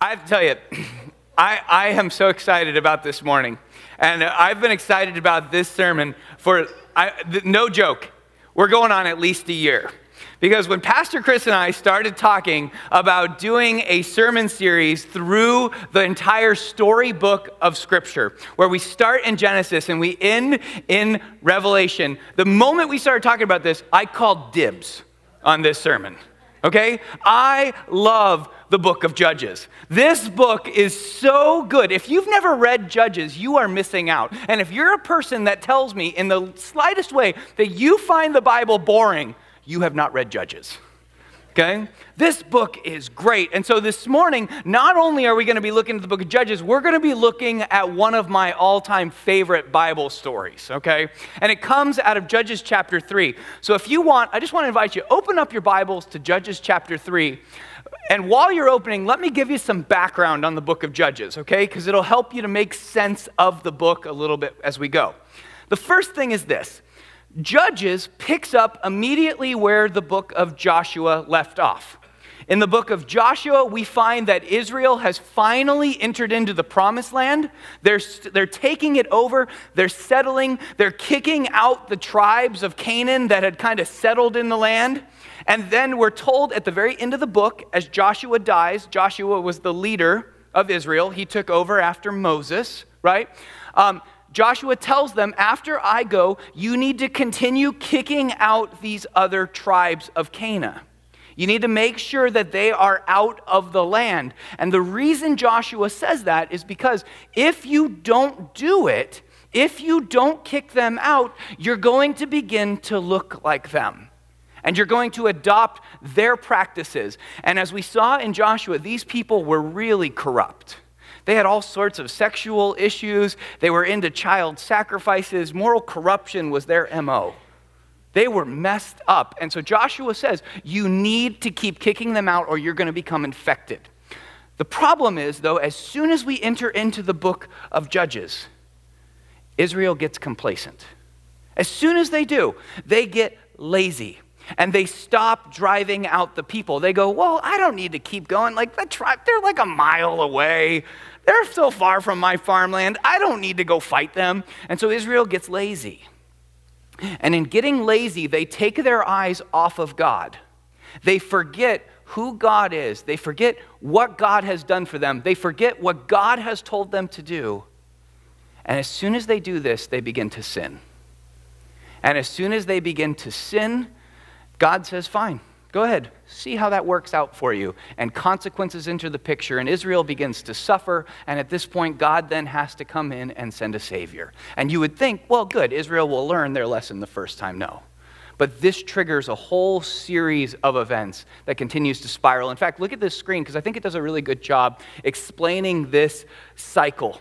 I have to tell you, I, I am so excited about this morning. And I've been excited about this sermon for, I, no joke, we're going on at least a year. Because when Pastor Chris and I started talking about doing a sermon series through the entire storybook of Scripture, where we start in Genesis and we end in Revelation, the moment we started talking about this, I called dibs on this sermon. Okay? I love the book of Judges. This book is so good. If you've never read Judges, you are missing out. And if you're a person that tells me in the slightest way that you find the Bible boring, you have not read Judges. Okay? This book is great. And so this morning, not only are we going to be looking at the book of Judges, we're going to be looking at one of my all time favorite Bible stories. Okay? And it comes out of Judges chapter 3. So if you want, I just want to invite you, open up your Bibles to Judges chapter 3. And while you're opening, let me give you some background on the book of Judges, okay? Because it'll help you to make sense of the book a little bit as we go. The first thing is this Judges picks up immediately where the book of Joshua left off. In the book of Joshua, we find that Israel has finally entered into the promised land. They're, they're taking it over, they're settling, they're kicking out the tribes of Canaan that had kind of settled in the land. And then we're told at the very end of the book, as Joshua dies, Joshua was the leader of Israel, he took over after Moses, right? Um, Joshua tells them, after I go, you need to continue kicking out these other tribes of Canaan. You need to make sure that they are out of the land. And the reason Joshua says that is because if you don't do it, if you don't kick them out, you're going to begin to look like them. And you're going to adopt their practices. And as we saw in Joshua, these people were really corrupt. They had all sorts of sexual issues. They were into child sacrifices. Moral corruption was their MO. They were messed up. And so Joshua says, You need to keep kicking them out or you're going to become infected. The problem is, though, as soon as we enter into the book of Judges, Israel gets complacent. As soon as they do, they get lazy and they stop driving out the people. They go, Well, I don't need to keep going. Like, the tribe, they're like a mile away. They're so far from my farmland. I don't need to go fight them. And so Israel gets lazy. And in getting lazy, they take their eyes off of God. They forget who God is. They forget what God has done for them. They forget what God has told them to do. And as soon as they do this, they begin to sin. And as soon as they begin to sin, God says, Fine, Go ahead, see how that works out for you. And consequences enter the picture, and Israel begins to suffer. And at this point, God then has to come in and send a Savior. And you would think, well, good, Israel will learn their lesson the first time. No. But this triggers a whole series of events that continues to spiral. In fact, look at this screen because I think it does a really good job explaining this cycle.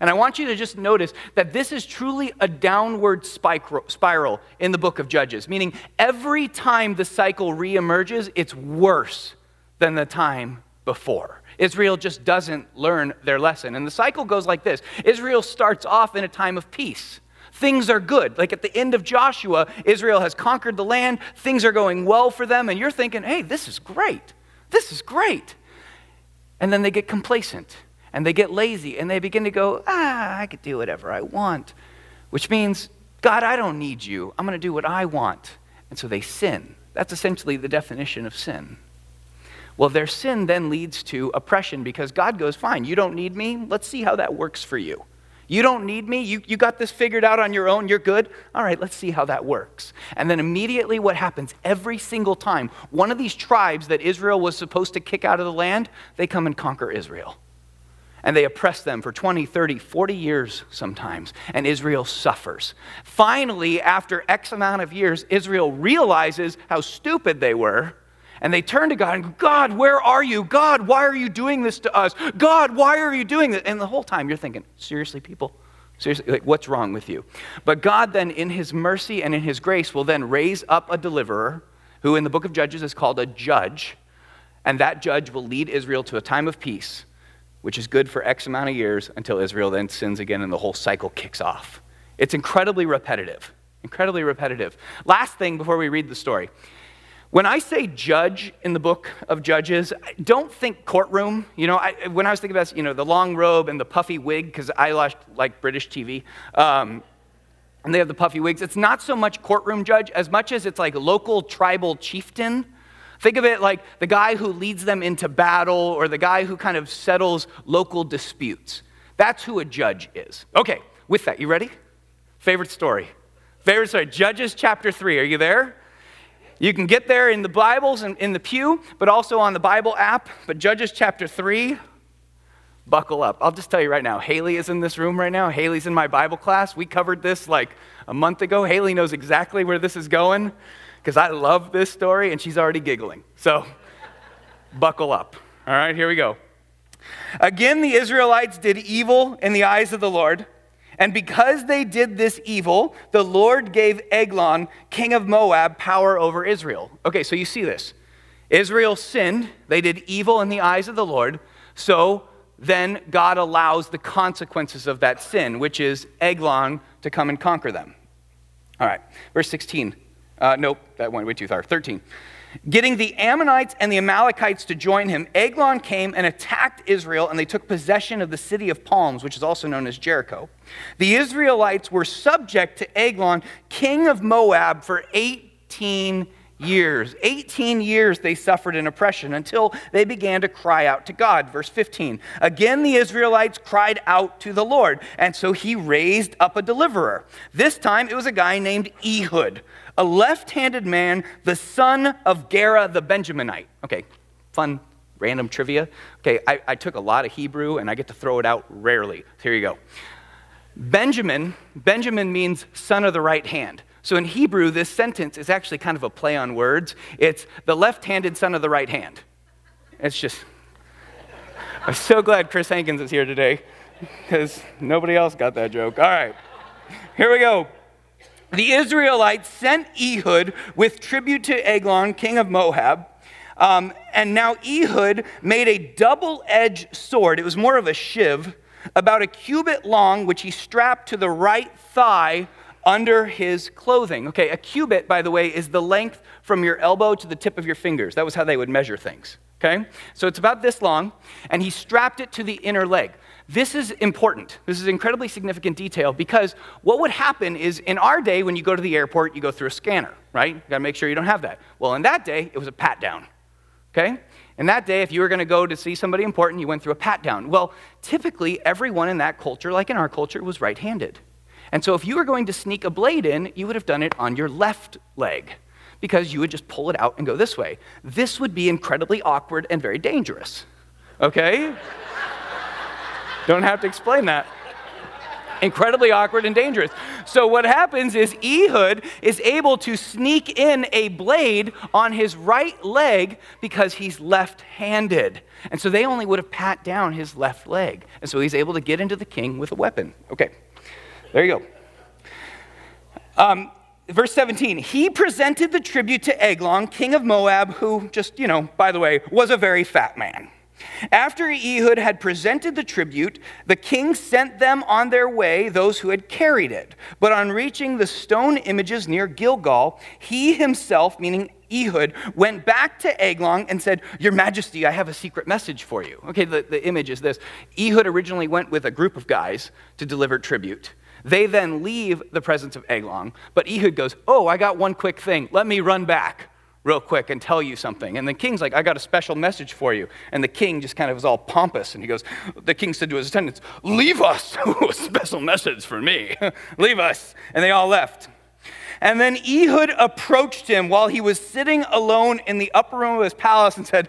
And I want you to just notice that this is truly a downward spiral in the book of Judges, meaning every time the cycle reemerges, it's worse than the time before. Israel just doesn't learn their lesson. And the cycle goes like this Israel starts off in a time of peace. Things are good. Like at the end of Joshua, Israel has conquered the land, things are going well for them, and you're thinking, hey, this is great. This is great. And then they get complacent and they get lazy and they begin to go, ah, I could do whatever I want, which means, God, I don't need you. I'm going to do what I want. And so they sin. That's essentially the definition of sin. Well, their sin then leads to oppression because God goes, fine, you don't need me. Let's see how that works for you. You don't need me. You, you got this figured out on your own. You're good. All right, let's see how that works. And then immediately, what happens every single time, one of these tribes that Israel was supposed to kick out of the land, they come and conquer Israel and they oppress them for 20, 30, 40 years sometimes, and Israel suffers. Finally, after X amount of years, Israel realizes how stupid they were, and they turn to God and go, God, where are you? God, why are you doing this to us? God, why are you doing this? And the whole time you're thinking, seriously, people? Seriously, like, what's wrong with you? But God then, in His mercy and in His grace, will then raise up a deliverer who in the book of Judges is called a judge, and that judge will lead Israel to a time of peace which is good for X amount of years until Israel then sins again and the whole cycle kicks off. It's incredibly repetitive. Incredibly repetitive. Last thing before we read the story. When I say judge in the book of Judges, don't think courtroom. You know, I, when I was thinking about, you know, the long robe and the puffy wig, because I watched like British TV, um, and they have the puffy wigs. It's not so much courtroom judge as much as it's like local tribal chieftain. Think of it like the guy who leads them into battle or the guy who kind of settles local disputes. That's who a judge is. Okay, with that, you ready? Favorite story. Favorite story. Judges chapter 3. Are you there? You can get there in the Bibles and in the pew, but also on the Bible app. But Judges chapter 3, buckle up. I'll just tell you right now Haley is in this room right now. Haley's in my Bible class. We covered this like a month ago. Haley knows exactly where this is going because I love this story and she's already giggling. So buckle up. All right, here we go. Again, the Israelites did evil in the eyes of the Lord. And because they did this evil, the Lord gave Eglon, king of Moab, power over Israel. Okay, so you see this. Israel sinned, they did evil in the eyes of the Lord. So then God allows the consequences of that sin, which is Eglon to come and conquer them. All right, verse 16. Uh, nope, that went way too far. 13. Getting the Ammonites and the Amalekites to join him, Eglon came and attacked Israel, and they took possession of the city of palms, which is also known as Jericho. The Israelites were subject to Eglon, king of Moab, for 18 years. 18 years they suffered in oppression until they began to cry out to God. Verse 15. Again, the Israelites cried out to the Lord, and so he raised up a deliverer. This time it was a guy named Ehud, a left handed man, the son of Gera the Benjaminite. Okay, fun random trivia. Okay, I, I took a lot of Hebrew and I get to throw it out rarely. Here you go. Benjamin, Benjamin means son of the right hand. So in Hebrew, this sentence is actually kind of a play on words. It's the left handed son of the right hand. It's just, I'm so glad Chris Hankins is here today because nobody else got that joke. All right, here we go. The Israelites sent Ehud with tribute to Eglon, king of Moab. Um, and now Ehud made a double edged sword. It was more of a shiv, about a cubit long, which he strapped to the right thigh under his clothing. Okay, a cubit, by the way, is the length from your elbow to the tip of your fingers. That was how they would measure things. Okay? So it's about this long, and he strapped it to the inner leg. This is important. This is incredibly significant detail because what would happen is in our day, when you go to the airport, you go through a scanner, right? You gotta make sure you don't have that. Well, in that day, it was a pat down. Okay? In that day, if you were going to go to see somebody important, you went through a pat down. Well, typically, everyone in that culture, like in our culture, was right handed. And so if you were going to sneak a blade in, you would have done it on your left leg because you would just pull it out and go this way. This would be incredibly awkward and very dangerous. Okay? Don't have to explain that. Incredibly awkward and dangerous. So, what happens is Ehud is able to sneak in a blade on his right leg because he's left handed. And so they only would have pat down his left leg. And so he's able to get into the king with a weapon. Okay. There you go. Um, verse 17, he presented the tribute to Eglon, king of Moab, who just, you know, by the way, was a very fat man. After Ehud had presented the tribute, the king sent them on their way, those who had carried it. But on reaching the stone images near Gilgal, he himself, meaning Ehud, went back to Eglon and said, Your Majesty, I have a secret message for you. Okay, the, the image is this Ehud originally went with a group of guys to deliver tribute. They then leave the presence of Eglon, but Ehud goes, Oh, I got one quick thing. Let me run back real quick and tell you something. And the king's like, I got a special message for you. And the king just kind of was all pompous. And he goes, The king said to his attendants, Leave us. special message for me. Leave us. And they all left. And then Ehud approached him while he was sitting alone in the upper room of his palace and said,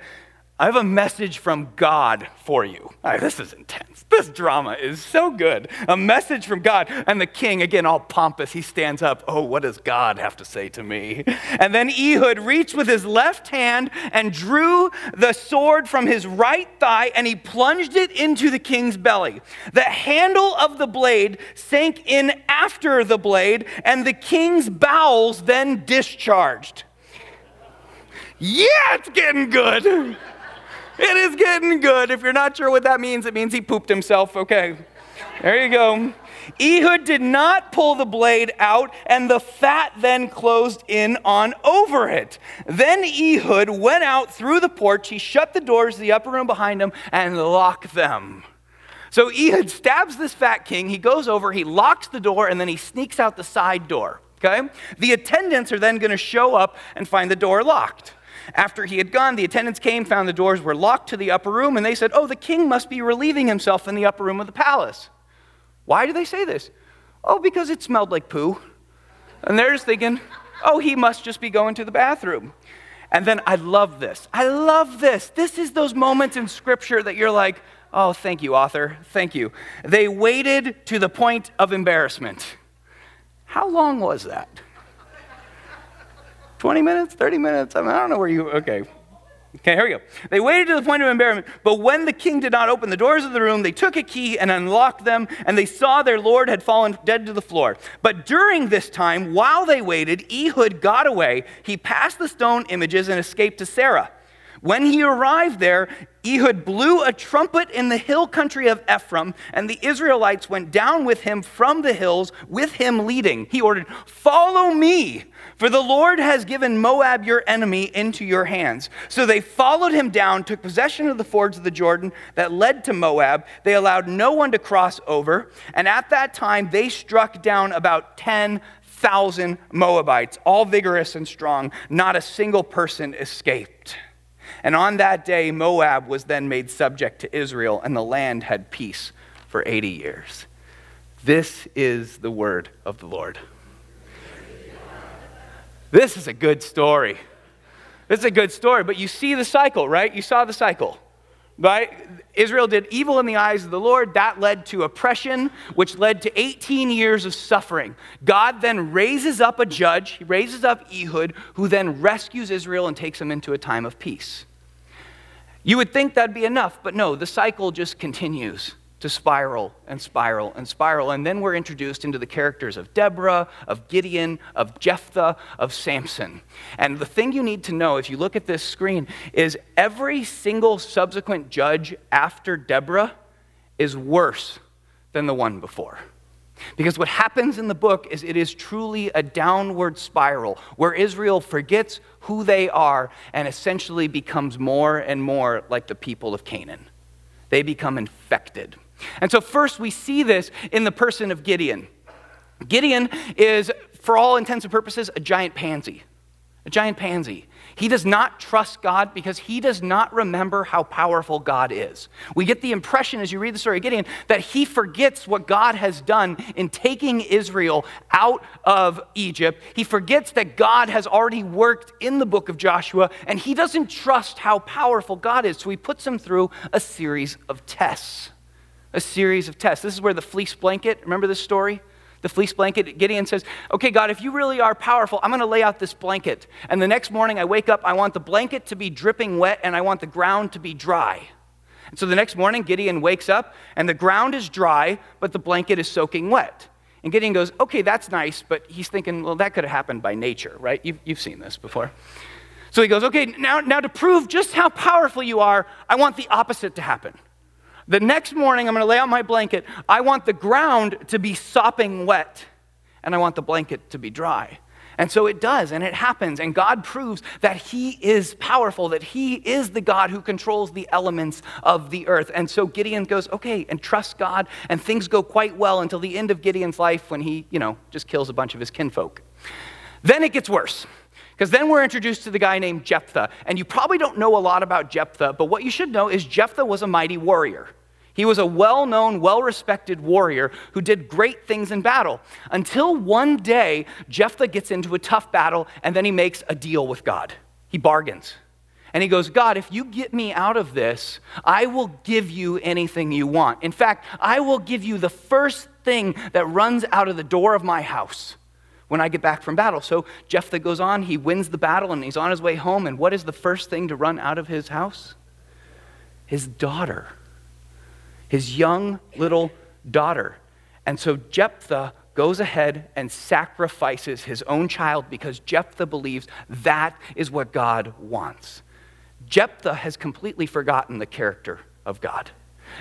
I have a message from God for you. Right, this is intense. This drama is so good. A message from God. And the king, again, all pompous, he stands up. Oh, what does God have to say to me? And then Ehud reached with his left hand and drew the sword from his right thigh and he plunged it into the king's belly. The handle of the blade sank in after the blade, and the king's bowels then discharged. Yeah, it's getting good. It is getting good. If you're not sure what that means, it means he pooped himself, okay? There you go. Ehud did not pull the blade out, and the fat then closed in on over it. Then Ehud went out through the porch. He shut the doors of the upper room behind him and locked them. So Ehud stabs this fat king. He goes over, he locks the door, and then he sneaks out the side door. Okay? The attendants are then going to show up and find the door locked. After he had gone, the attendants came, found the doors were locked to the upper room, and they said, Oh, the king must be relieving himself in the upper room of the palace. Why do they say this? Oh, because it smelled like poo. And they're just thinking, Oh, he must just be going to the bathroom. And then I love this. I love this. This is those moments in scripture that you're like, Oh, thank you, author. Thank you. They waited to the point of embarrassment. How long was that? 20 minutes, 30 minutes? I, mean, I don't know where you, okay. Okay, here we go. They waited to the point of embarrassment, but when the king did not open the doors of the room, they took a key and unlocked them, and they saw their lord had fallen dead to the floor. But during this time, while they waited, Ehud got away. He passed the stone images and escaped to Seirah. When he arrived there, Ehud blew a trumpet in the hill country of Ephraim, and the Israelites went down with him from the hills, with him leading. He ordered, Follow me, for the Lord has given Moab, your enemy, into your hands. So they followed him down, took possession of the fords of the Jordan that led to Moab. They allowed no one to cross over, and at that time they struck down about 10,000 Moabites, all vigorous and strong. Not a single person escaped. And on that day, Moab was then made subject to Israel, and the land had peace for 80 years. This is the word of the Lord. This is a good story. This is a good story, but you see the cycle, right? You saw the cycle. Right? Israel did evil in the eyes of the Lord. That led to oppression, which led to 18 years of suffering. God then raises up a judge, he raises up Ehud, who then rescues Israel and takes them into a time of peace. You would think that'd be enough, but no, the cycle just continues to spiral and spiral and spiral. And then we're introduced into the characters of Deborah, of Gideon, of Jephthah, of Samson. And the thing you need to know if you look at this screen is every single subsequent judge after Deborah is worse than the one before. Because what happens in the book is it is truly a downward spiral where Israel forgets who they are and essentially becomes more and more like the people of Canaan. They become infected. And so, first, we see this in the person of Gideon. Gideon is, for all intents and purposes, a giant pansy. A giant pansy. He does not trust God because he does not remember how powerful God is. We get the impression as you read the story of Gideon that he forgets what God has done in taking Israel out of Egypt. He forgets that God has already worked in the book of Joshua, and he doesn't trust how powerful God is. So he puts him through a series of tests. A series of tests. This is where the fleece blanket, remember this story? The fleece blanket, Gideon says, Okay, God, if you really are powerful, I'm going to lay out this blanket. And the next morning I wake up, I want the blanket to be dripping wet and I want the ground to be dry. And so the next morning, Gideon wakes up and the ground is dry, but the blanket is soaking wet. And Gideon goes, Okay, that's nice, but he's thinking, Well, that could have happened by nature, right? You've, you've seen this before. So he goes, Okay, now, now to prove just how powerful you are, I want the opposite to happen. The next morning, I'm going to lay out my blanket. I want the ground to be sopping wet, and I want the blanket to be dry. And so it does, and it happens. And God proves that He is powerful, that He is the God who controls the elements of the earth. And so Gideon goes, okay, and trusts God, and things go quite well until the end of Gideon's life when he, you know, just kills a bunch of his kinfolk. Then it gets worse. Because then we're introduced to the guy named Jephthah. And you probably don't know a lot about Jephthah, but what you should know is Jephthah was a mighty warrior. He was a well known, well respected warrior who did great things in battle. Until one day, Jephthah gets into a tough battle and then he makes a deal with God. He bargains. And he goes, God, if you get me out of this, I will give you anything you want. In fact, I will give you the first thing that runs out of the door of my house when I get back from battle. So Jephthah goes on, he wins the battle, and he's on his way home. And what is the first thing to run out of his house? His daughter, his young little daughter. And so Jephthah goes ahead and sacrifices his own child because Jephthah believes that is what God wants. Jephthah has completely forgotten the character of God.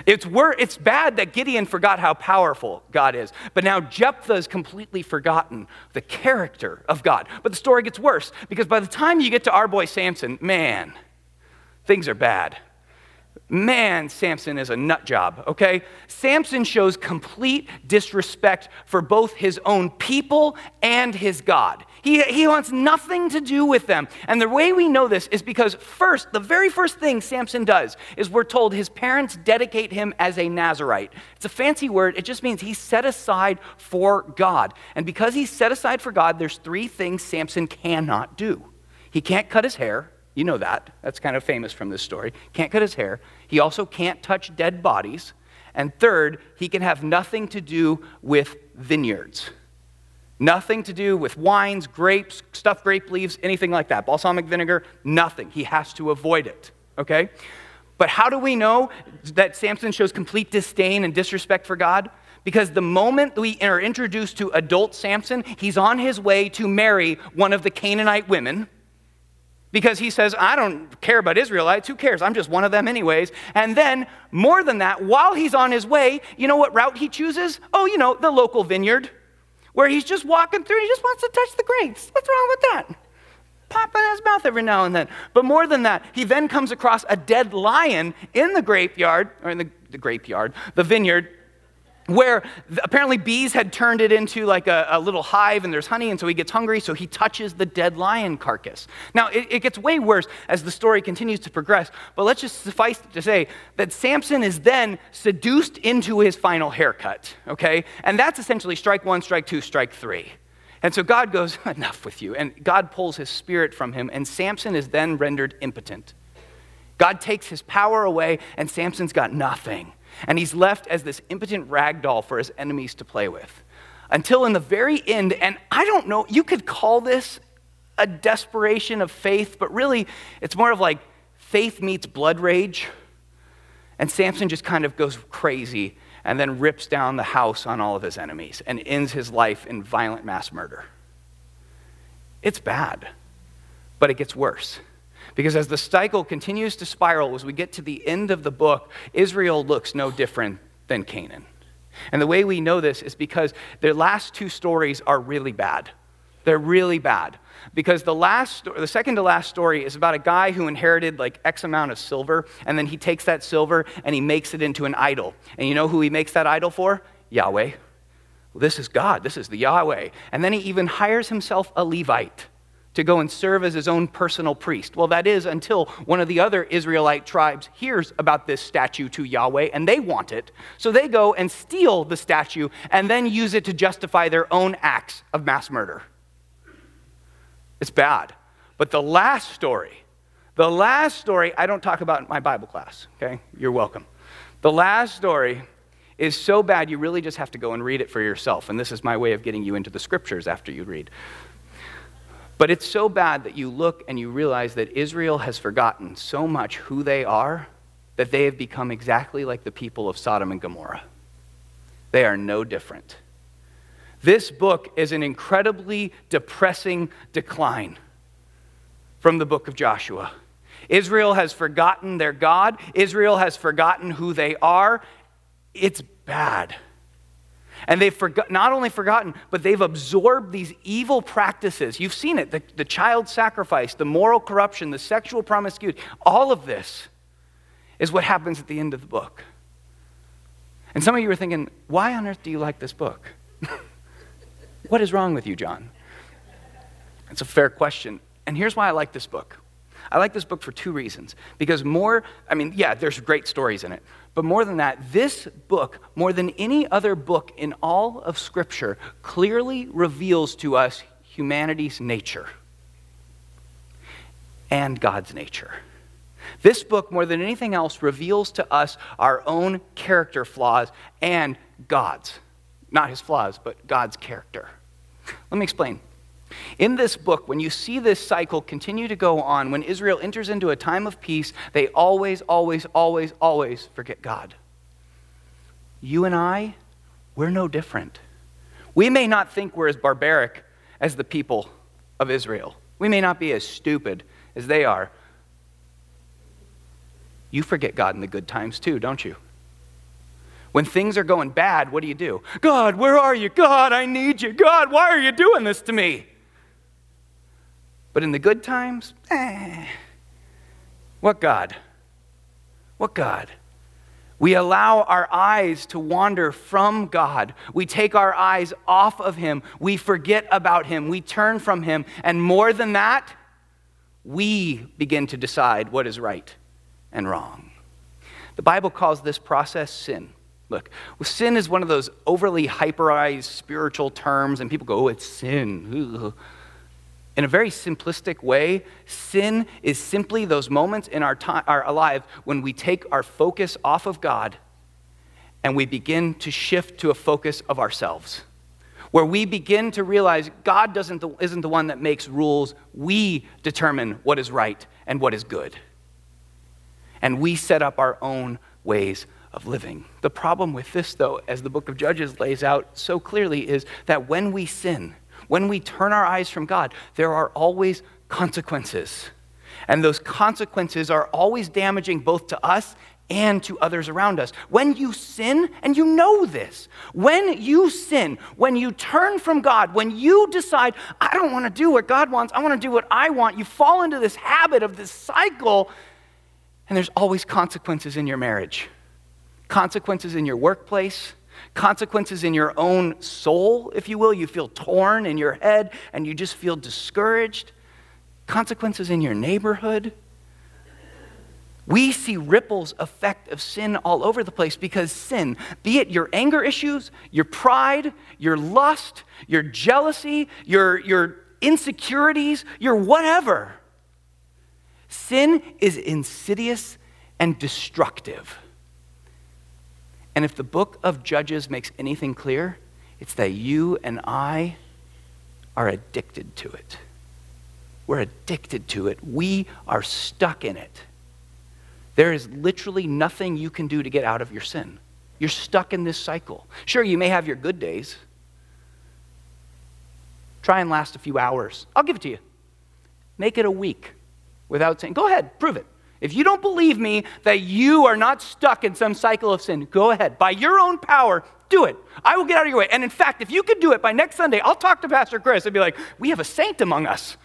It's, wor- it's bad that Gideon forgot how powerful God is, but now Jephthah has completely forgotten the character of God. But the story gets worse because by the time you get to our boy Samson, man, things are bad. Man, Samson is a nut job, okay? Samson shows complete disrespect for both his own people and his God. He, he wants nothing to do with them. And the way we know this is because, first, the very first thing Samson does is we're told his parents dedicate him as a Nazarite. It's a fancy word, it just means he's set aside for God. And because he's set aside for God, there's three things Samson cannot do. He can't cut his hair, you know that. That's kind of famous from this story. Can't cut his hair. He also can't touch dead bodies. And third, he can have nothing to do with vineyards. Nothing to do with wines, grapes, stuffed grape leaves, anything like that. Balsamic vinegar, nothing. He has to avoid it, okay? But how do we know that Samson shows complete disdain and disrespect for God? Because the moment we are introduced to adult Samson, he's on his way to marry one of the Canaanite women because he says, I don't care about Israelites. Who cares? I'm just one of them, anyways. And then, more than that, while he's on his way, you know what route he chooses? Oh, you know, the local vineyard, where he's just walking through. He just wants to touch the grapes. What's wrong with that? Pop in his mouth every now and then. But more than that, he then comes across a dead lion in the grapeyard, or in the, the grapeyard, the vineyard, where apparently bees had turned it into like a, a, little hive and there's honey, and so he gets hungry, so he touches the dead lion carcass. Now, it, it, gets way worse as the story continues to progress, but let's just suffice to say that Samson is then seduced into his final haircut, okay? And that's essentially strike one, strike two, strike three. And so God goes, enough with you. And God pulls his spirit from him, and Samson is then rendered impotent. God takes his power away, and Samson's got nothing. And he's left as this impotent rag doll for his enemies to play with. Until in the very end, and I don't know, you could call this a desperation of faith, but really it's more of like faith meets blood rage. And Samson just kind of goes crazy and then rips down the house on all of his enemies and ends his life in violent mass murder. It's bad, but it gets worse. Because as the cycle continues to spiral, as we get to the end of the book, Israel looks no different than Canaan. And the way we know this is because their last two stories are really bad. They're really bad. Because the last the second to last story is about a guy who inherited like X amount of silver, and then he takes that silver and he makes it into an idol. And you know who he makes that idol for? Yahweh. This is God. This is the Yahweh. And then he even hires himself a Levite to go and serve as his own personal priest. Well, that is until one of the other Israelite tribes hears about this statue to Yahweh and they want it. So they go and steal the statue and then use it to justify their own acts of mass murder. It's bad. But the last story, the last story, I don't talk about in my Bible class, okay? You're welcome. The last story is so bad you really just have to go and read it for yourself. And this is my way of getting you into the scriptures after you read. But it's so bad that you look and you realize that Israel has forgotten so much who they are that they have become exactly like the people of Sodom and Gomorrah. They are no different. This book is an incredibly depressing decline from the book of Joshua. Israel has forgotten their God, Israel has forgotten who they are. It's bad. And they've forgot, not only forgotten, but they've absorbed these evil practices. You've seen it the, the child sacrifice, the moral corruption, the sexual promiscuity. All of this is what happens at the end of the book. And some of you are thinking, why on earth do you like this book? what is wrong with you, John? It's a fair question. And here's why I like this book. I like this book for two reasons. Because more, I mean, yeah, there's great stories in it. But more than that, this book, more than any other book in all of Scripture, clearly reveals to us humanity's nature and God's nature. This book, more than anything else, reveals to us our own character flaws and God's. Not his flaws, but God's character. Let me explain. In this book, when you see this cycle continue to go on, when Israel enters into a time of peace, they always, always, always, always forget God. You and I, we're no different. We may not think we're as barbaric as the people of Israel. We may not be as stupid as they are. You forget God in the good times too, don't you? When things are going bad, what do you do? God, where are you? God, I need you. God, why are you doing this to me? But in the good times, eh. What God? What God? We allow our eyes to wander from God. We take our eyes off of Him. We forget about Him. We turn from Him. And more than that, we begin to decide what is right and wrong. The Bible calls this process sin. Look, sin is one of those overly hyperized spiritual terms, and people go, oh, it's sin. Ugh in a very simplistic way, sin is simply those moments in our, time, our lives when we take our focus off of God and we begin to shift to a focus of ourselves. Where we begin to realize God doesn't isn't the one that makes rules, we determine what is right and what is good. And we set up our own ways of living. The problem with this, though, as the book of Judges lays out so clearly, is that when we sin, when we turn our eyes from God, there are always consequences. And those consequences are always damaging both to us and to others around us. When you sin, and you know this, when you sin, when you turn from God, when you decide, I don't want to do what God wants, I want to do what I want, you fall into this habit of this cycle, and there's always consequences in your marriage, consequences in your workplace, consequences in your own soul, if you will. You feel torn in your head and you just feel discouraged, consequences in your neighborhood. We see ripples effect of sin all over the place because sin, be it your anger issues, your pride, your lust, your jealousy, your, your insecurities, your whatever, sin is insidious and destructive. And if the book of Judges makes anything clear, it's that you and I are addicted to it. We're addicted to it. We are stuck in it. There is literally nothing you can do to get out of your sin. You're stuck in this cycle. Sure, you may have your good days. Try and last a few hours. I'll give it to you. Make it a week without saying, go ahead, prove it. If you don't believe me that you are not stuck in some cycle of sin, go ahead. By your own power, do it. I will get out of your way. And in fact, if you could do it by next Sunday, I'll talk to Pastor Chris and be like, we have a saint among us.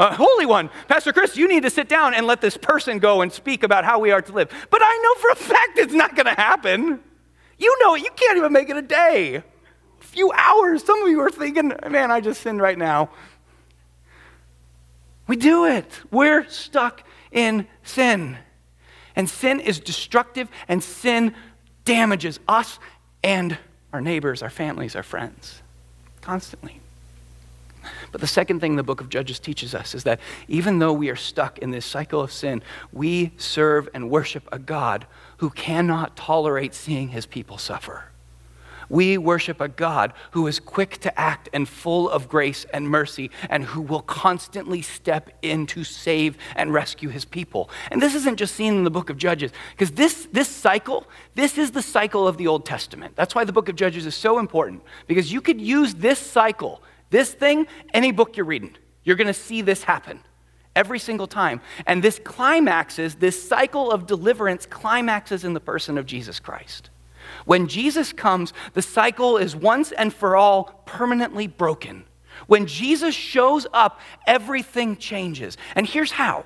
A holy one. Pastor Chris, you need to sit down and let this person go and speak about how we are to live. But I know for a fact it's not going to happen. You know it. You can't even make it a day. A few hours. Some of you are thinking, man, I just sinned right now. We do it. We're stuck in sin. And sin is destructive, and sin damages us and our neighbors, our families, our friends constantly. But the second thing the book of Judges teaches us is that even though we are stuck in this cycle of sin, we serve and worship a God who cannot tolerate seeing his people suffer. We worship a God who is quick to act and full of grace and mercy and who will constantly step in to save and rescue his people. And this isn't just seen in the book of Judges, because this, this cycle, this is the cycle of the Old Testament. That's why the book of Judges is so important, because you could use this cycle, this thing, any book you're reading. You're going to see this happen every single time. And this climaxes, this cycle of deliverance climaxes in the person of Jesus Christ. When Jesus comes, the cycle is once and for all permanently broken. When Jesus shows up, everything changes. And here's how.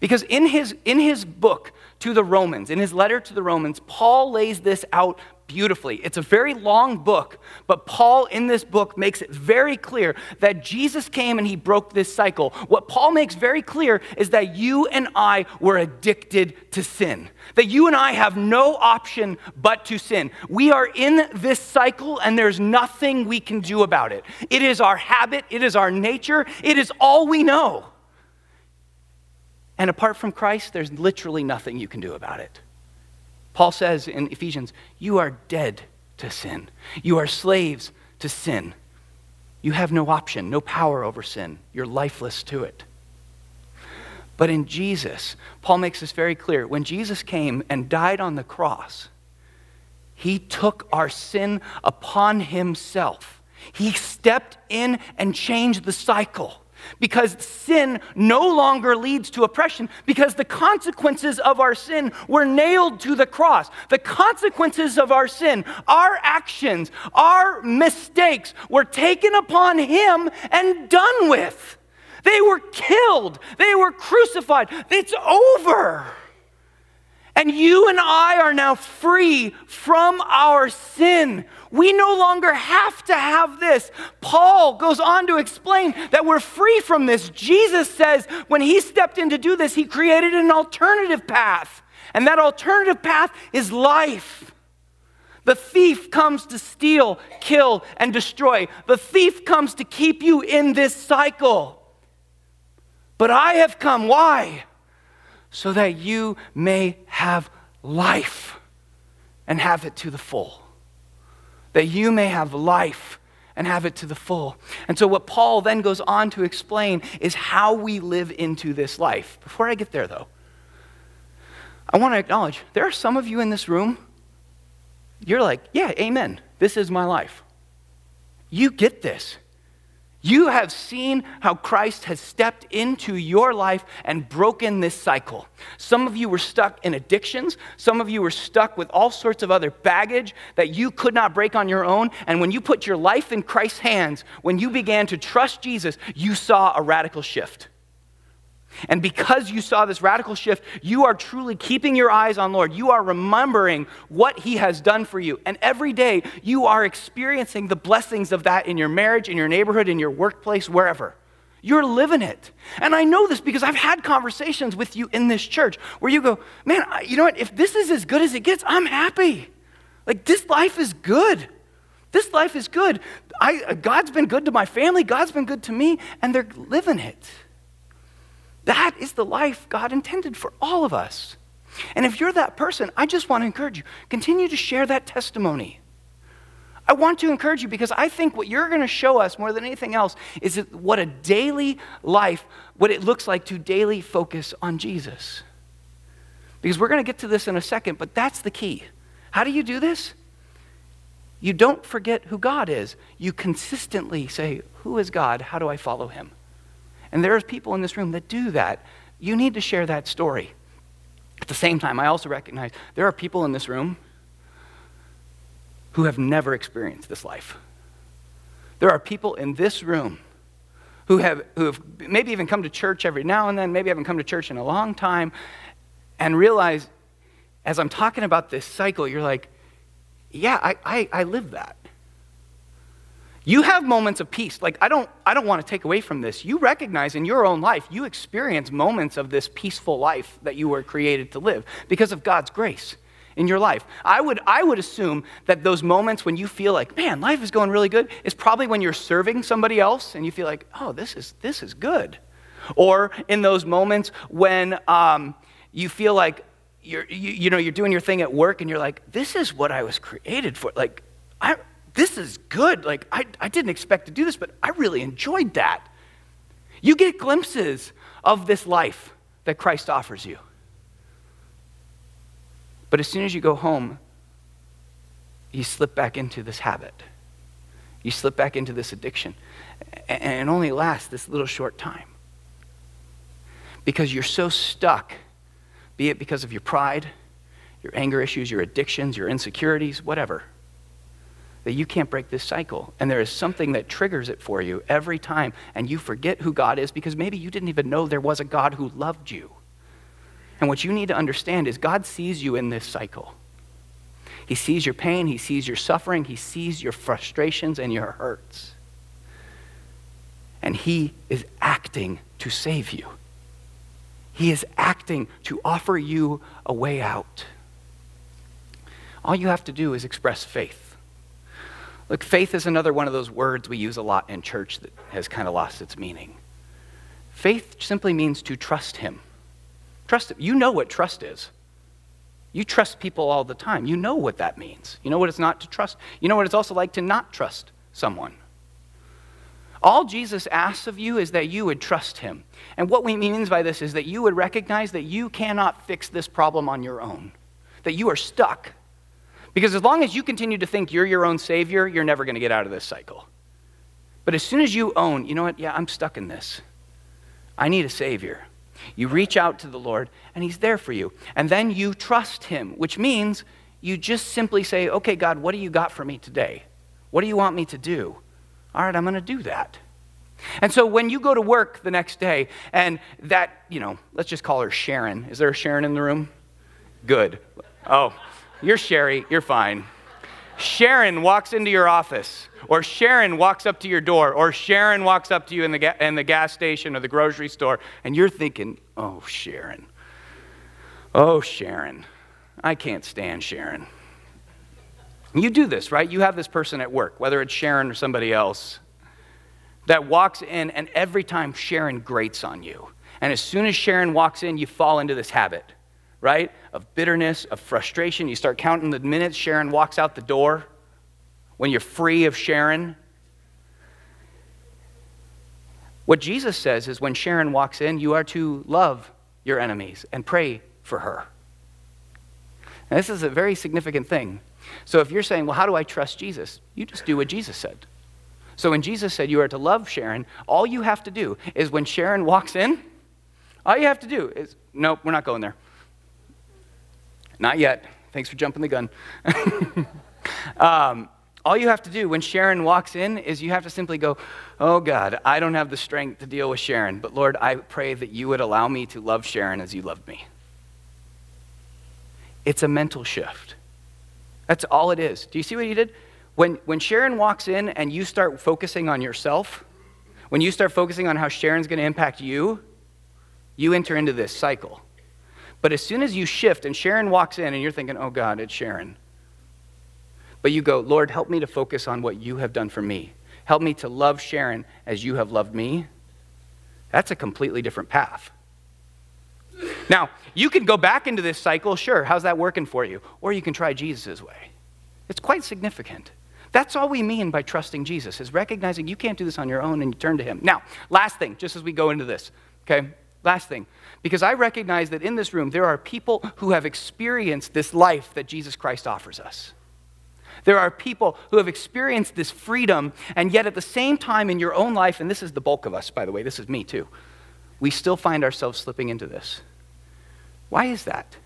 Because in his, in his book to the Romans, in his letter to the Romans, Paul lays this out beautifully. It's a very long book, but Paul in this book makes it very clear that Jesus came and he broke this cycle. What Paul makes very clear is that you and I were addicted to sin, that you and I have no option but to sin. We are in this cycle and there's nothing we can do about it. It is our habit, it is our nature, it is all we know. And apart from Christ, there's literally nothing you can do about it. Paul says in Ephesians, You are dead to sin. You are slaves to sin. You have no option, no power over sin. You're lifeless to it. But in Jesus, Paul makes this very clear. When Jesus came and died on the cross, he took our sin upon himself. He stepped in and changed the cycle. Because sin no longer leads to oppression because the consequences of our sin were nailed to the cross. The consequences of our sin, our actions, our mistakes were taken upon him and done with. They were killed, they were crucified. It's over. And you and I are now free from our sin. We no longer have to have this. Paul goes on to explain that we're free from this. Jesus says when he stepped in to do this, he created an alternative path. And that alternative path is life. The thief comes to steal, kill, and destroy. The thief comes to keep you in this cycle. But I have come. Why? So that you may have life and have it to the full that you may have life and have it to the full. And so, what Paul then goes on to explain is how we live into this life. Before I get there, though, I want to acknowledge there are some of you in this room, you're like, yeah, amen. This is my life. You get this. You have seen how Christ has stepped into your life and broken this cycle. Some of you were stuck in addictions. Some of you were stuck with all sorts of other baggage that you could not break on your own. And when you put your life in Christ's hands, when you began to trust Jesus, you saw a radical shift. And because you saw this radical shift, you are truly keeping your eyes on Lord. You are remembering what he has done for you. And every day you are experiencing the blessings of that in your marriage, in your neighborhood, in your workplace, wherever. You're living it. And I know this because I've had conversations with you in this church where you go, man, you know what? If this is as good as it gets, I'm happy. Like, this life is good. This life is good. I, God's been good to my family, God's been good to me, and they're living it. That is the life God intended for all of us. And if you're that person, I just want to encourage you continue to share that testimony. I want to encourage you because I think what you're going to show us more than anything else is what a daily life, what it looks like to daily focus on Jesus. Because we're going to get to this in a second, but that's the key. How do you do this? You don't forget who God is. You consistently say, Who is God? How do I follow him? And there's people in this room that do that. You need to share that story. At the same time, I also recognize there are people in this room who have never experienced this life. There are people in this room who have, who have maybe even come to church every now and then, maybe haven't come to church in a long time, and realize as I'm talking about this cycle, you're like, yeah, I, I, I live that. You have moments of peace. Like, I don't, I don't want to take away from this. You recognize in your own life, you experience moments of this peaceful life that you were created to live because of God's grace in your life. I would, I would assume that those moments when you feel like, man, life is going really good, is probably when you're serving somebody else and you feel like, oh, this is, this is good. Or in those moments when um, you feel like you're, you, you know, you're doing your thing at work and you're like, this is what I was created for. Like, I, this is good. Like, I, I didn't expect to do this, but I really enjoyed that. You get glimpses of this life that Christ offers you. But as soon as you go home, you slip back into this habit. You slip back into this addiction. And it only lasts this little short time. Because you're so stuck, be it because of your pride, your anger issues, your addictions, your insecurities, whatever that you can't break this cycle. And there is something that triggers it for you every time, and you forget who God is because maybe you didn't even know there was a God who loved you. And what you need to understand is God sees you in this cycle. He sees your pain, He sees your suffering, He sees your frustrations and your hurts. And He is acting to save you. He is acting to offer you a way out. All you have to do is express faith. Look, faith is another one of those words we use a lot in church that has kind of lost its meaning. Faith simply means to trust Him. Trust Him. You know what trust is. You trust people all the time. You know what that means. You know what it's not to trust. You know what it's also like to not trust someone. All Jesus asks of you is that you would trust him. And what we means by this is that you would recognize that you cannot fix this problem on your own, that you are stuck because as long as you continue to think you're your own savior, you're never going to get out of this cycle. But as soon as you own, you know what, yeah, I'm stuck in this. I need a Savior. You reach out to the Lord, and He's there for you. And then you trust Him, which means you just simply say, Okay, God, what do you got for me today? What do you want me to do? All right, I'm going to do that. And so when you go to work the next day, and that, you know, let's just call her Sharon. Is there a Sharon in the room? Good. Oh, you're Sherry. You're fine. Sharon walks into your office, or Sharon walks up to your door, or Sharon walks up to you in the, ga- in the gas station or the grocery store, and you're thinking, oh, Sharon. Oh, Sharon. I can't stand Sharon. You do this, right? You have this person at work, whether it's Sharon or somebody else, that walks in, and every time Sharon grates on you. And as soon as Sharon walks in, you fall into this habit, right? Of bitterness, of frustration. You start counting the minutes Sharon walks out the door when you're free of Sharon. What Jesus says is when Sharon walks in, you are to love your enemies and pray for her. And this is a very significant thing. So if you're saying, well, how do I trust Jesus? You just do what Jesus said. So when Jesus said you are to love Sharon, all you have to do is when Sharon walks in, all you have to do is, nope, we're not going there. Not yet. Thanks for jumping the gun. um, all you have to do when Sharon walks in is you have to simply go, Oh God, I don't have the strength to deal with Sharon, but Lord, I pray that you would allow me to love Sharon as you loved me. It's a mental shift. That's all it is. Do you see what he did? When, when Sharon walks in and you start focusing on yourself, when you start focusing on how Sharon's going to impact you, you enter into this cycle. But as soon as you shift and Sharon walks in and you're thinking, oh God, it's Sharon. But you go, Lord, help me to focus on what you have done for me. Help me to love Sharon as you have loved me. That's a completely different path. Now, you can go back into this cycle, sure. How's that working for you? Or you can try Jesus' way. It's quite significant. That's all we mean by trusting Jesus, is recognizing you can't do this on your own and you turn to Him. Now, last thing, just as we go into this, okay? Last thing, because I recognize that in this room there are people who have experienced this life that Jesus Christ offers us. There are people who have experienced this freedom, and yet at the same time in your own life, and this is the bulk of us, by the way, this is me too, we still find ourselves slipping into this. Why is that?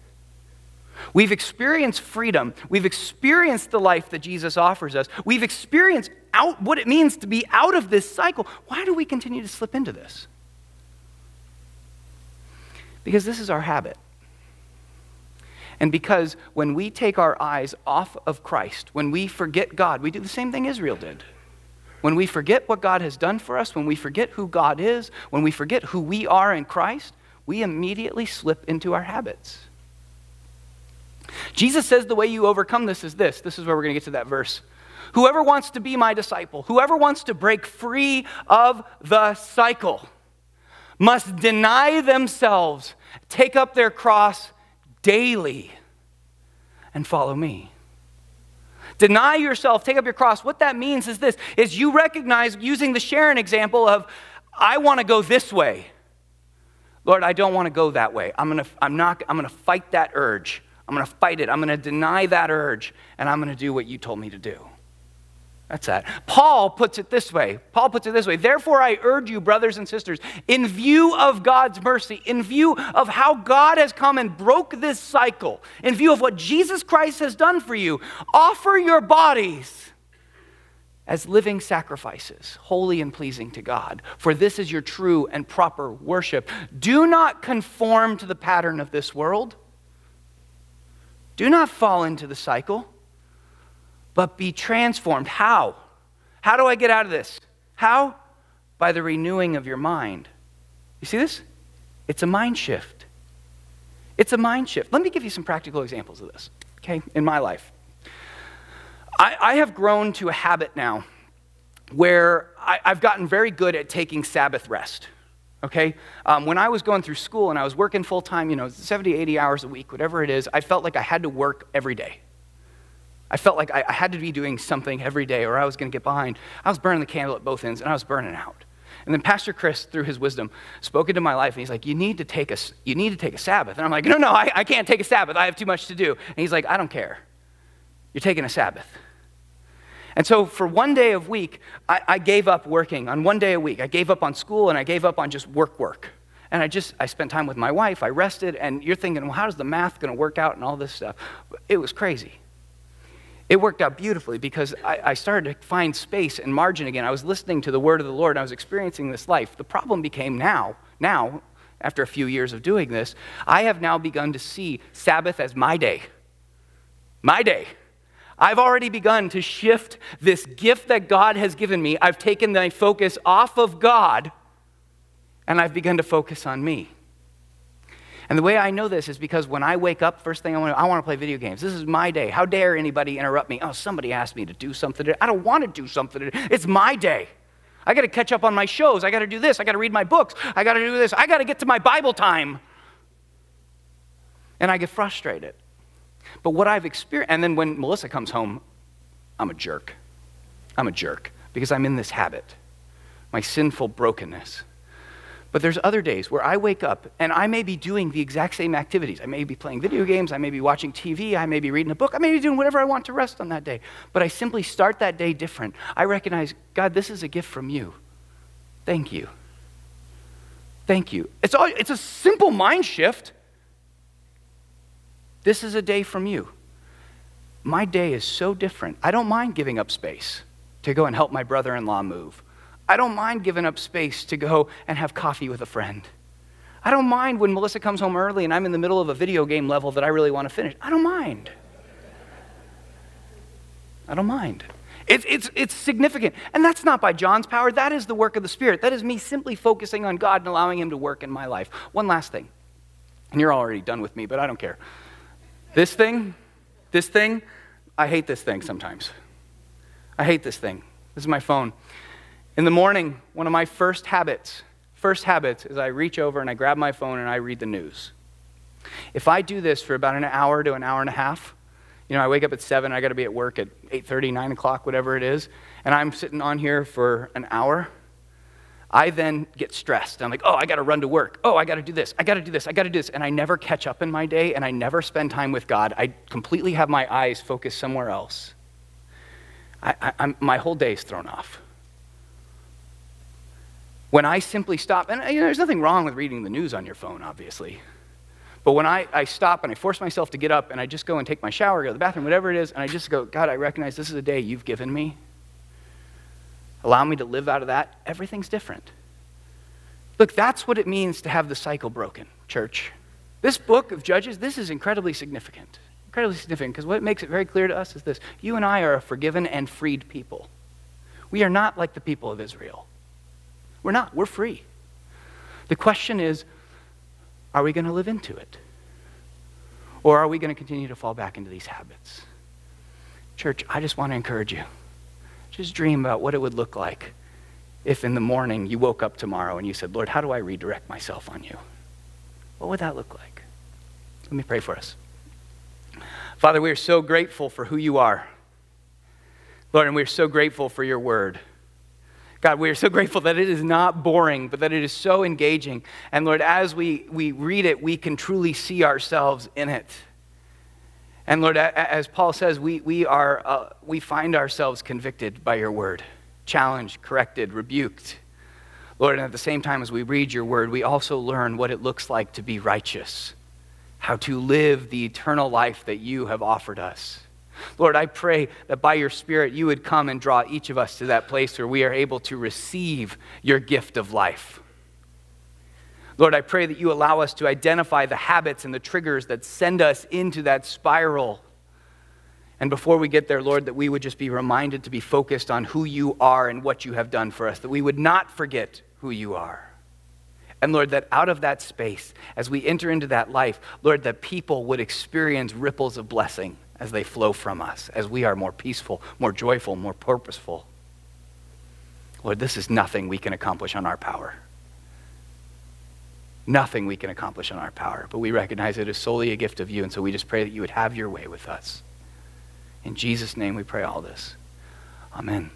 We've experienced freedom. We've experienced the life that Jesus offers us. We've experienced out what it means to be out of this cycle. Why do we continue to slip into this? Because this is our habit. And because when we take our eyes off of Christ, when we forget God, we do the same thing Israel did. When we forget what God has done for us, when we forget who God is, when we forget who we are in Christ, we immediately slip into our habits. Jesus says the way you overcome this is this. This is where we're going to get to that verse. Whoever wants to be my disciple, whoever wants to break free of the cycle, must deny themselves, take up their cross daily, and follow me. Deny yourself, take up your cross. What that means is this is you recognize using the Sharon example of I want to go this way. Lord, I don't want to go that way. I'm going to I'm not I'm going to fight that urge. I'm going to fight it. I'm going to deny that urge, and I'm going to do what you told me to do. That's that. Paul puts it this way. Paul puts it this way. Therefore, I urge you, brothers and sisters, in view of God's mercy, in view of how God has come and broke this cycle, in view of what Jesus Christ has done for you, offer your bodies as living sacrifices, holy and pleasing to God. For this is your true and proper worship. Do not conform to the pattern of this world do not fall into the cycle, but be transformed. How? How do I get out of this? How? By the renewing of your mind. You see this? It's a mind shift. It's a mind shift. Let me give you some practical examples of this, okay, in my life. I, I have grown to a habit now where I, I've gotten very good at taking Sabbath rest okay? Um, when I was going through school and I was working full time, you know, 70, 80 hours a week, whatever it is, I felt like I had to work every day. I felt like I, I had to be doing something every day or I was going to get behind. I was burning the candle at both ends and I was burning out. And then Pastor Chris, through his wisdom, spoke into my life and he's like, you need to take a, you need to take a Sabbath. And I'm like, no, no, I, I can't take a Sabbath. I have too much to do. And he's like, I don't care. You're taking a Sabbath. And so for one day a week, I, I, gave up working on one day a week. I gave up on school and I gave up on just work work. And I just, I spent time with my wife, I rested, and you're thinking, well, how's the math going to work out and all this stuff? It was crazy. It worked out beautifully because I, I started to find space and margin again. I was listening to the word of the Lord and I was experiencing this life. The problem became now, now, after a few years of doing this, I have now begun to see Sabbath as my day. My day. I've already begun to shift this gift that God has given me. I've taken my focus off of God and I've begun to focus on me. And the way I know this is because when I wake up, first thing I want to, I want to play video games. This is my day. How dare anybody interrupt me? Oh, somebody asked me to do something. Today. I don't want to do something. Today. It's my day. I got to catch up on my shows. I got to do this. I got to read my books. I got to do this. I got to get to my Bible time. And I get frustrated. But what I've experienced, and then when Melissa comes home, I'm a jerk. I'm a jerk because I'm in this habit, my sinful brokenness. But there's other days where I wake up and I may be doing the exact same activities. I may be playing video games, I may be watching TV, I may be reading a book, I may be doing whatever I want to rest on that day. But I simply start that day different. I recognize, God, this is a gift from you. Thank you. Thank you. It's, all, it's a simple mind shift. This is a day from you. My day is so different. I don't mind giving up space to go and help my brother in law move. I don't mind giving up space to go and have coffee with a friend. I don't mind when Melissa comes home early and I'm in the middle of a video game level that I really want to finish. I don't mind. I don't mind. It's, it's, it's significant. And that's not by John's power. That is the work of the Spirit. That is me simply focusing on God and allowing Him to work in my life. One last thing. And you're already done with me, but I don't care. This thing, this thing, I hate this thing sometimes. I hate this thing. This is my phone. In the morning, one of my first habits, first habits is I reach over and I grab my phone and I read the news. If I do this for about an hour to an hour and a half, you know, I wake up at 7, I got to be at work at 8:30, 9 o'clock, whatever it is, and I'm sitting on here for an hour, I then get stressed. I'm like, oh, I got to run to work. Oh, I got to do this. I got to do this. I got to do this. And I never catch up in my day and I never spend time with God. I completely have my eyes focused somewhere else. I, I, my whole day is thrown off. When I simply stop, and uh, you know, there's nothing wrong with reading the news on your phone, obviously. But when I, I stop and I force myself to get up and I just go and take my shower, go to the bathroom, whatever it is, and I just go, God, I recognize this is a day you've given me allow me to live out of that, everything's different. Look, that's what it means to have the cycle broken, church. This book of Judges, this is incredibly significant. Incredibly significant because what makes it very clear to us is this you and I are a forgiven and freed people. We are not like the people of Israel. We're not, we're free. The question is are we going to live into it? Or are we going to continue to fall back into these habits? Church, I just want to encourage you. Just dream about what it would look like if in the morning you woke up tomorrow and you said, Lord, how do I redirect myself on you? What would that look like? Let me pray for us. Father, we are so grateful for who you are. Lord, and we are so grateful for your word. God, we are so grateful that it is not boring, but that it is so engaging. And Lord, as we, we read it, we can truly see ourselves in it. And Lord, as Paul says, we, we, are, uh, we find ourselves convicted by your word, challenged, corrected, rebuked. Lord, and at the same time as we read your word, we also learn what it looks like to be righteous, how to live the eternal life that you have offered us. Lord, I pray that by your Spirit you would come and draw each of us to that place where we are able to receive your gift of life. Lord, I pray that you allow us to identify the habits and the triggers that send us into that spiral. And before we get there, Lord, that we would just be reminded to be focused on who you are and what you have done for us, that we would not forget who you are. And Lord, that out of that space, as we enter into that life, Lord, that people would experience ripples of blessing as they flow from us, as we are more peaceful, more joyful, more purposeful. Lord, this is nothing we can accomplish on our power nothing we can accomplish on our power, but we recognize it is solely a gift of you, and so we just pray that you would have your way with us. In Jesus' name we pray all this. Amen.